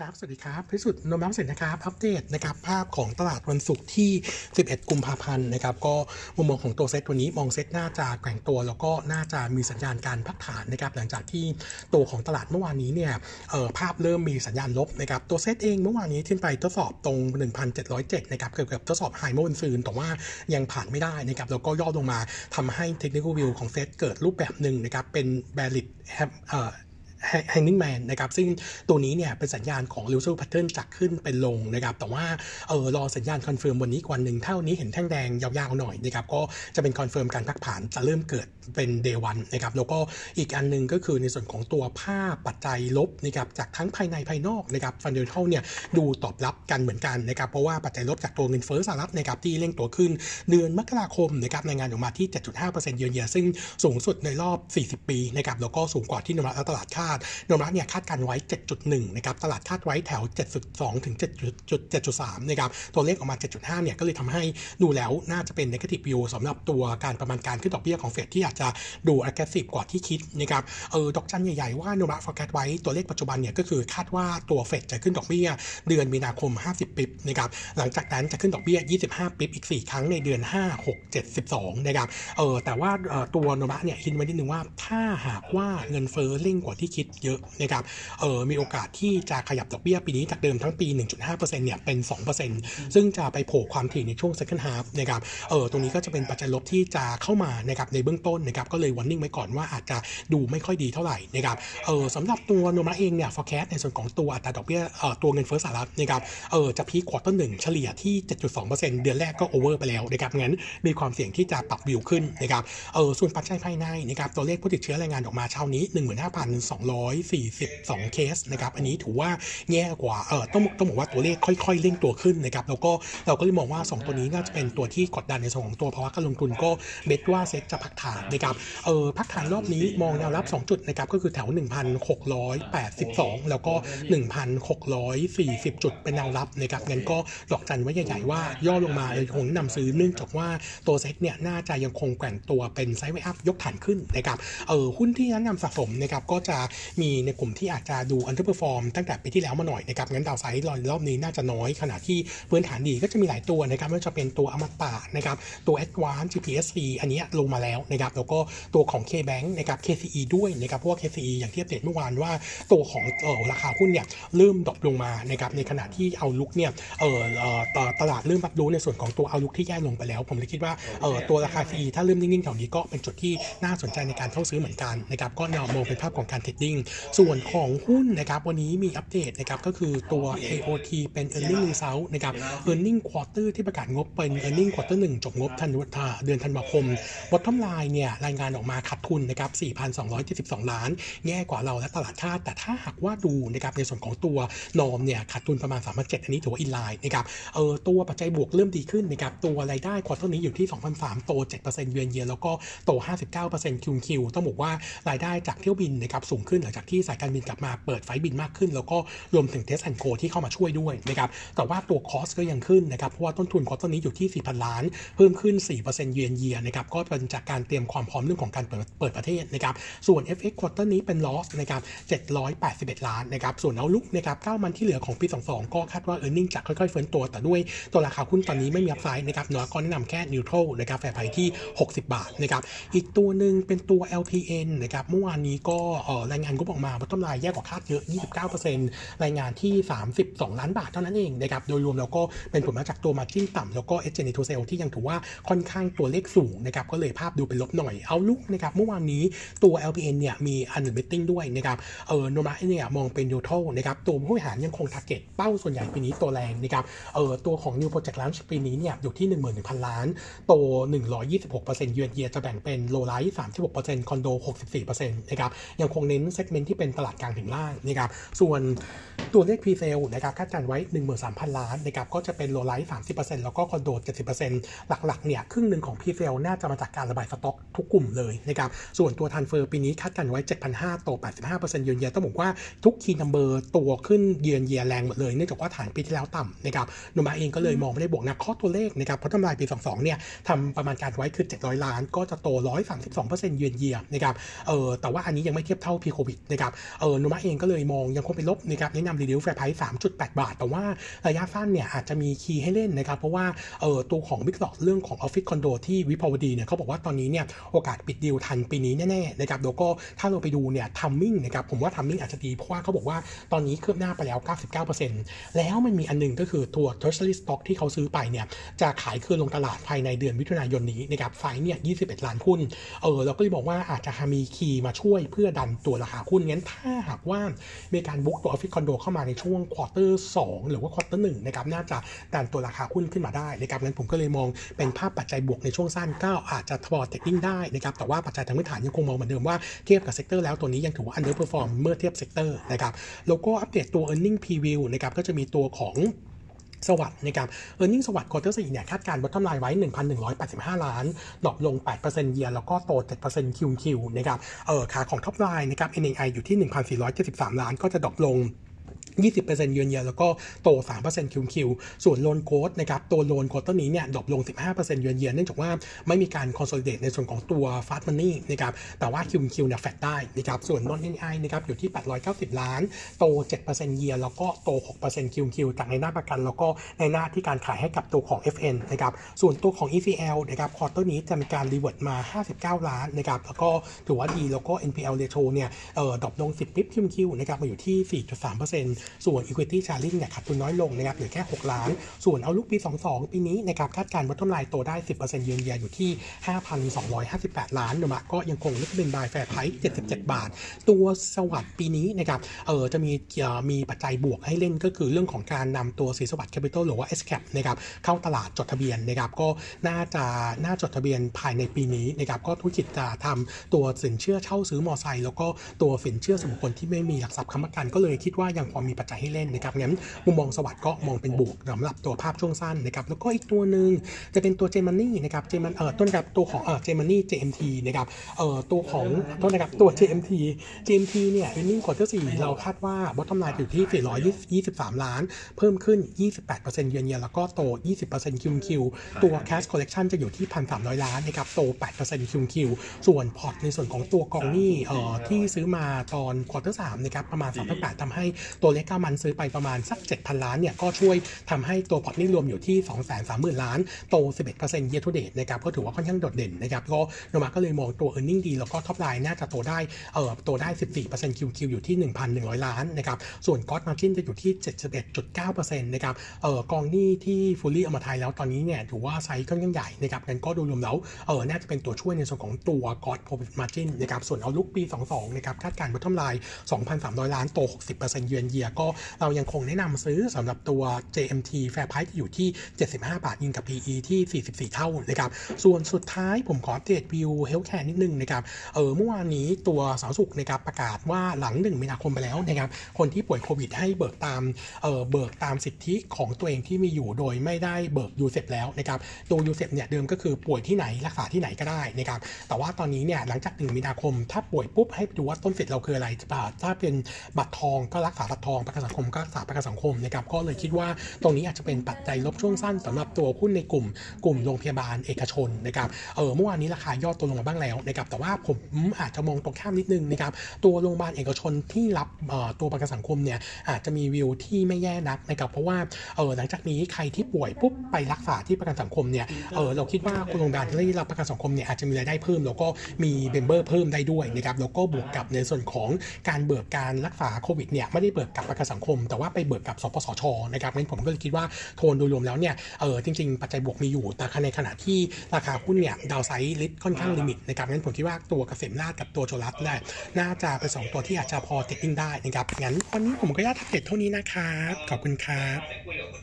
ครับ สวัสดีครับพิสุทธิ์นมน้ำเสร็จนะครับ อัปเดตนะครับ ภาพของตลาดวันศุกร์ที่ 11 กุมภาพันธ์นะครับ ก็มุมมองของตัวเซตตัวนี้มองเซตน่าจะแกว่งตัว แล้วก็น่าจะมีสัญญาณการพักฐานนะครับ หลังจากที่ตัวของตลาดเมื่อวานนี้เนี่ยเอ่อภาพเริ่มมีสัญญาณลบนะครับ ตัวเซตเองเมื่อวานนี้ขึ้นไปทดสอบตรง 1,707 นะครับ เกือบกับทดสอบไฮเมื่อวันซืนแต่ว่ายังผ่านไม่ได้นะครับ แล้วก็ย่อลงมาทำให้เทคนิควิวของเซตเกิดรูปแบบหนึ่งนะครับ เป็น valid เอ่อ hanging man นะครับซึ่งตัวนี้เนี่ยเป็นสัญญาณของ reversal pattern จากขึ้นเป็นลงนะครับแต่ว่าเออรอสัญญาณ confirm วันนี้อีกวันหนึ่งถ้าวันนี้เห็นแท่งแดงยาวๆหน่อยนะครับก็จะเป็น confirm การพักฐานจะเริ่มเกิดเป็น day one นะครับแล้วก็อีกอันหนึ่งก็คือในส่วนของตัวภาพปัจจัยลบนะครับจากทั้งภายในภายนอกนะครับ fundamental เนี่ยดูตอบรับกันเหมือนกันนะครับเพราะว่าปัจจัยลบจากตัวเงินเฟ้อสหรัฐนะครับที่เร่งตัวขึ้นเดือนมกราคมนะครับรายงานออกมาที่ 7.5%เยือนเยียซึ่งสูงสุดในรอบ 40 ปีนะครับแล้วก็สูงกว่าที่นมรัฐและตลาดคาดโนมรัฐเนี่ยคาดการไว้ 7.1 นะครับ ตลาดคาดไว้แถว 7.2 ถึง 7.3 นะครับ ตัวเลขออกมา 7.5 เนี่ยก็เลยทำให้ดูแล้วน่าจะเป็น negative view สำหรับตัวการประมาณการขึ้นดอกเบี้ยของเฟดที่อาจจะดู aggressive กว่าที่คิดนะครับเออดอกจันใหญ่ๆว่าโนมะ forecast ไว้ตัวเลขปัจจุบันเนี่ยก็คือคาดว่าตัวเฟดจะขึ้นดอกเบี้ยเดือนมีนาคม 50ปิบนะครับหลังจากนั้นจะขึ้นดอกเบี้ย 25ปิบอีก 4 ครั้งในเดือน 5 6 7 12นะครับเออแต่ว่าตัวโนมะเนี่ยคิดไว้นิดนึงว่าถ้าหากว่าเงินเฟ้อเร่งกว่าที่คิดเยอะนะครับเออมีโอกาสที่จะขยับดอกเบี้ยปีนี้จากเดิมทั้งปี 1.5%เนี่ยเป็น 2%ซึ่งจะไปโผล่ความถี่ในช่วง second half นะครับเออตรงนี้ก็จะเป็นปัจจัยลบที่จะเข้ามานะครับในเบื้องต้นนะครับก็เลยวันนิ่งไว้ก่อนว่าอาจจะดูไม่ค่อยดีเท่าไหร่นะครับเออสำหรับตัวโนมาเองเนี่ย forecast ในส่วนของตัวอัตราดอกเบี้ยเออตัวเงินเฟ้อสหรัฐนะครับเออจะ peak quarter หนึ่งเฉลี่ยที่ 7.2%เดือนแรกก็ over ไปแล้วนะครับงั้นมีความเสี่ยงที่จะปรับวิวขึ้นนะครับเออส่วนปัจจัยภายในนะครับตัวเลขผู้ติดเชื้อรายงานออกมาเช้านี้15,242 เคสนะครับอันนี้ถือว่าแย่กว่าเออต้องต้องบอกว่าตัวเลขค่อยๆเร่งตัวขึ้นนะครับแล้วก็เราก็เลยมองว่า 2 ตัวนี้น่าจะเป็นตัวที่กดดันในส่วนของตัวภาวะการลงทุนก็ bet ว่าเซ็ตจะพักฐานนะครับเออพักฐานรอบนี้มองแนวรับ 2 จุดนะครับก็คือแถว 1,682 แล้วก็ 1,640 จุดเป็นแนวรับนะครับงั้นก็ดอกจันไว้ใหญ่ๆว่าย่อลงมาเลยคงแนะนำซื้อเนื่องจากว่าตัวเซ็ตเนี่ยน่าจะยังคงแกว่งตัวเป็น sideway up ยกฐานขึ้นนะครับเออหุ้นที่แนะนำสะสมนะครับก็จะมีในกลุ่มที่อาจจะดู underperform ตั้งแต่ปีที่แล้วมาหน่อยนะครับงั้น downside รอบนี้น่าจะน้อยขณะที่พื้นฐานดีก็จะมีหลายตัวนะครับไม่ว่าจะเป็นตัวอมตะนะครับตัว ADVANC GPSC อันนี้ลงมาแล้วนะครับแล้วก็ตัวของ KBank นะครับ KCE ด้วยนะครับเพราะว่า KCE อย่างที่อัปเดตเมื่อวานว่าตัวของเออราคาหุ้นเนี่ยเริ่ม drop ลงมานะครับในขณะที่ outlook เนี่ยเออเออตลาดเริ่มรับรู้ในส่วนของตัว outlook ที่แย่ลงไปแล้ว ผมเลยคิดว่าเออตัวราคา CE ถ้าเริ่มนิ่งๆแถวนี้ก็เป็นจุดที่น่าสนใจในการเข้าซื้อเหมือนกันนะครับก็แนวมองเป็นภาพของการ trading ส่วนของหุ้นนะครับวันนี้มีอัปเดตนะครับก็คือตัว AOT เป็น earning result นะครับ earning quarter ที่ประกาศงบเป็น earning quarter หนึ่งจบงบธันวาเดือนธันวาคม bottom line เนี่ยรายงานออกมาขาดทุนนะครับ 4,272 ล้าน แย่กว่าเราและตลาดคาดแต่ถ้าหากว่าดูนะครับในส่วนของตัว norm เนี่ยขาดทุนประมาณ 3,700อันนี้ถือว่า inline นะครับเออตัวปัจจัยบวกเริ่มดีขึ้นนะครับตัวรายได้ quarter นี้อยู่ที่ 2,003โต7%เยือนเยียแล้วก็โต 59%คิวคิวต้องบอกว่ารายได้จากเที่ยวบินนะครับสูงขึ้นหลังจากที่สายการบินกลับมาเปิดไฟลท์บินมากขึ้น แล้วก็รวมถึง Test and Go ที่เข้ามาช่วยด้วยนะครับแต่ว่าตัว cost ก็ยังขึ้นนะครับเพราะว่าต้นทุน quarter นี้อยู่ที่ 4,000 ล้าน เพิ่มขึ้น 4%เยือนเยียนะครับก็เป็นจากการเตรียมความพร้อมเรื่องของการเปิดเปิดประเทศนะครับส่วน FX quarter นี้เป็น loss นะครับ781 ล้านนะครับส่วน outlook นะครับ9 month ที่เหลือของปี 22 ก็คาดว่า e a r n i n g จะค่อยๆฟื้นตัว แต่ด้วยตัวราคาหุ้นตอนนี้ไม่มี upside นะครับเนาะก็แนะนำแค่ neutral นะครับ fair price ที่ 60 บาทนะครับอีกตัวหนึ่งเป็นตัว LPN นะครับเมื่อวานนี้ก็รายงานงบออกมาว่า bottom line แย่กว่าคาดเยอะ 29%รายงานที่ 32 ล้านบาทเท่านั้นเองนะครับโดยรวมแล้วก็เป็นผลมาจากตัว margin ต่ำแล้วก็ SG&A to sale ที่ยังถือว่าค่อนข้างตัวเลขสูงนะครับก็เลยภาพดูเป็นลบหน่อย outlook นะครับเมื่อวานนี้ตัว LPN เนี่ยมี analyst meeting ด้วยนะครับเออโนมูระเนี่ยมองเป็น neutral นะครับตัวผู้บริหารยังคง target เป้าส่วนใหญ่ปีนี้โตแรงนะครับเออตัวของ new project launch ปีนี้เนี่ยอยู่ที่ 11,000 ล้านโต126%เยือนเยียจะแบ่งเป็น low-rise 36%คอนโด 64%นะครับยังคงเน้น segment ที่เป็นตลาดกลางถึงล่างนะครับส่วนตัวเลข pre sale นะครับคาดการไว้ 13,000 ล้านนะครับก็จะเป็น low-rise 30%แล้วก็คอนโด70%หลักๆเนี่ยครึ่งหนึ่งของ pre sale น่าจะมาจากการระบายสต็อกทุกกลุ่มเลยนะครับส่วนตัว transfer ปีนี้คาดการไว้ 7,500โต85%เยือนเยียต้องบอกว่าทุก key number โตขึ้น year on year แรงหมดเลยเนื่องจากว่าฐานปีที่แล้วต่ำนะครับโนมูระเองก็เลยมองไม่ได้บวกนักข้อตัวเลขนะครับเพราะ bottom line ปี 22 เนี่ยทำประมาณการไว้คือ 700 ล้าน ก็จะโต 132%เยือนเยียนะครับเออแต่ว่าอันนี้ยังไม่เทียบเท่า pre-COVID นะครับเออโนมูระเองก็เลยมองยังคงเป็นลบนะครับแนะนำ reduce fair price 3.8บาท แต่ว่าระยะสั้นเนี่ยอาจจะมี key ให้เล่นนะครับ เพราะว่าเออตัวของ Big lot เรื่องของออฟฟิศคอนโดที่วิภาวดีเนี่ยเขาบอกว่าตอนนี้เนี่ยโอกาสปิดดีลทันปีนี้แน่ๆนะครับแล้วก็ถ้าเราไปดูเนี่ย timing นะครับผมว่า timing อาจจะดีเพราะว่าเขาบอกว่าตอนนี้เคืบหน้าไปแล้ว 99%แล้วมันมีอันหนึ่งก็คือตัว treasury stock ที่เขาซื้อไปเนี่ยจะขายคืนลงตลาดภายในเดือนมิถุนายนนี้นะครับไซส์เนี่ย 21 ล้านหุ้นเออเราก็เลยบอกว่าอาจจะมี key มาช่วยเพื่อดันตัวราคาหุ้นงั้นถ้าหากว่ามีการ book ตัวออฟฟิศคอนโดเข้ามาในช่วง quarter 2หรือว่า quarter หนึ่งนะครับน่าจะดันตัวราคาหุ้นขึ้นมาได้นะครับงั้นผมก็เลยมองเป็นภาพปัจจัยบวกในช่วงสั้นก็อาจจะพอ trading ได้นะครับแต่ว่าปัจจัยทางพื้นฐานยังคงมองเหมือนเดิมว่าเทียบกับ sector แล้วตัวนี้ยังถือว่า underperform เมื่อเทียบ sector นะครับแล้วก็อัปเดตตัว earning preview นะครับก็จะมีตัวของ SAWAD นะครับ e a r n i n g สวัสด์ควอเตอร์สี่เนี่ยคาดการณ์ bottom line ไว้ 1,185 ล้าน drop ลง 8% year แล้วก็โต 7% QQ นะครับเออขาของ top line นะครับ NII อยู่ที่ 1,473 ล้านก็จะ drop ลง 20%เยือนเยียแล้วก็โต 3% QQ ส่วน loan growth นะครับตัว loan growth ตัวนี้เนี่ย drop ลง 15%เยือนเยียเนื่องจากว่าไม่มีการ consolidate ในส่วนของตัว Fast Money นะครับแต่ว่า QQ เนี่ยแฟดได้นะครับส่วน Non-NII นะครับอยู่ที่ 890 ล้าน โต 7%เยียแล้วก็โต 6% QQ จากนายหน้าประกัน แล้วก็ในหน้าที่การขายให้กับตัวของ FN นะครับส่วนตัวของ ECL นะครับ quarter นี้จะมีการรีเวิร์ดมา 59 ล้านนะครับแล้วก็ถือว่าดีแล้วก็ NPL ratio เนี่ยเอ่อ drop ลง 10 bps QQ นะครับมาอยู่ที่ 4.3%ส่วน Equity Sharing เนี่ยขาดทุนน้อยลงนะครับเหลือแค่ 6 ล้าน ส่วน outlook ปี 22 ปีนี้นะครับคาดการณ์ว่า bottom line โตได้ 10%เยือนเยียอยู่ที่ 5,258 ล้านโนมูระก็ยังคงนึกเป็น buy fair price 77 บาท ตัว SAWAD ปีนี้นะครับเออจะมีเอ่อมีปัจจัยบวกให้เล่นก็คือเรื่องของการนำตัวสีสวัสด์แคปิตอลหรือว่า SCAP นะครับเข้าตลาดจดทะเบียนนะครับก็น่าจะน่าจดทะเบียนภายในปีนี้นะครับก็ธุรกิจจะทำตัวสินเชื่อเช่าซื้อมอไซค์แล้วก็ตัวสินเชื่อส่วนบุคคลที่ไม่มีหลักทรัพย์ค้ำประกันก็เลยคิดว่ายังพอมีปัจจัยให้เล่นนะครับงั้นมุมมองสวัสด์ก็มองเป็นบวกสำหรับตัวภาพช่วงสั้นนะครับแล้วก็อีกตัวหนึ่งจะเป็นตัวเจมันนี่นะครับเจมันเอ่อต้นกับตัวของเอ่อเจมันนี่ JMT นะครับเอ่อตัวของต้นนะครับตัว JMT JMT เนี่ย earning quarter สี่เราคาดว่า bottom line อยู่ที่ 423 ล้าน เพิ่มขึ้น 28%เยือนเยียแล้วก็โต 20% QQ ตัว cash collection จะอยู่ที่ 1,300 ล้านนะครับโต 8% QQ ส่วนพอร์ตในส่วนของตัวกองหนี้เอ่อที่ซื้อมาตอน quarter สามนะครับประมาณ3,800ทำให้ตัวเลก้ามันซื้อไปประมาณสัก 7,000 ล้านเนี่ยก็ช่วยทำให้ตัวพอร์ตนี้รวมอยู่ที่ 230,000 ล้าน โต 11% year to date นะครับก็ถือว่าค่อนข้างโดดเด่นนะครับก็โนมูระก็เลยมองตัว e a r n i n g ดี แล้วก็ top line น่าจะโตได้เอ่อโตได้ 14% QQ อยู่ที่ 1,100 ล้านนะครับส่วน gross margin จะอยู่ที่ 71.9%นะครับเอ่อกองหนี้ที่ fully เอามาไทยแล้วตอนนี้เนี่ยถือว่าไซส์ค่อนข้างใหญ่นะครับงั้นก็โดยรวมแล้วเออน่าจะเป็นตัวช่วยในส่วนของตัว cost profit margin นนะครับส่วน outlook ปี 22นะครับคาดการณ์ bottom line 2,300 ล้านโต 60%เยือนเยียก็เรายังคงแนะนำซื้อสำหรับตัว JMT Fair Price อยู่ที่ 75 บาทยิงกับ PE ที่ 44 เท่านะครับ ส่วนสุดท้ายผมขออัปเดต view healthcare นิดนึงนะครับเออเมื่อวานนี้ตัวสาสุขนะครับประกาศว่าหลัง 1 มีนาคมไปแล้วนะครับคนที่ป่วยโควิดให้เบิกตามเออเบิกตามสิทธิของตัวเองที่มีอยู่โดยไม่ได้เบิก UCEP แล้วนะครับตัว UCEP เนี่ยเดิมก็คือป่วยที่ไหนรักษาที่ไหนก็ได้นะครับแต่ว่าตอนนี้เนี่ยหลังจาก 1 มีนาคม ถ้าป่วยปุ๊บให้ดูว่าต้นสิทธิ์เราคืออะไรถ้าเป็นบัตรทองก็รักษาบัตรทองประกันสังคมก็รักษาประกันสังคมนะครับก็เลยคิดว่าตรงนี้อาจจะเป็นปัจจัยลบช่วงสั้นสำหรับตัวหุ้นในกลุ่มกลุ่มโรงพยาบาลเอกชนนะครับเออเมื่อวานนี้ราคายอดตัวลงมาบ้างแล้วนะครับแต่ว่าผมอาจจะมองตรงข้ามนิดนึงนะครับตัวโรงพยาบาลเอกชนที่รับตัวประกันสังคมเนี่ยอาจจะมีวิวที่ไม่แย่นักนะครับเพราะว่าเออหลังจากนี้ใครที่ป่วยปุ๊บไปรักษาที่ประกันสังคมเนี่ยเออเราคิดว่าโรงพยาบาลที่รับประกันสังคมเนี่ยอาจจะมีรายได้เพิ่ม แล้วก็มี member เพิ่มได้ด้วยนะครับแล้วก็บวกกับในส่วนของการเบิกการรักษาโควิดเนี่ยไม่ได้เบิกกับประกันสังคม แต่ว่าไปเบิกกับสปสชนะครับงั้นผมก็เลยคิดว่าโทนโดยรวมแล้วเนี่ยเออจริง ๆ ปัจจัยบวกมีอยู่ แต่ในขณะที่ราคาหุ้นเนี่ย downside risk ค่อนข้าง limit นะครับงั้นผมคิดว่าตัวเกษมราษฎร์กับตัวจุฬารัตน์เนี่ยน่าจะเป็นสองตัวที่อาจจะพอ trading ได้นะครับงั้นวันนี้ผมก็ย่าทักเก็ตเท่านี้นะครับขอบคุณครับ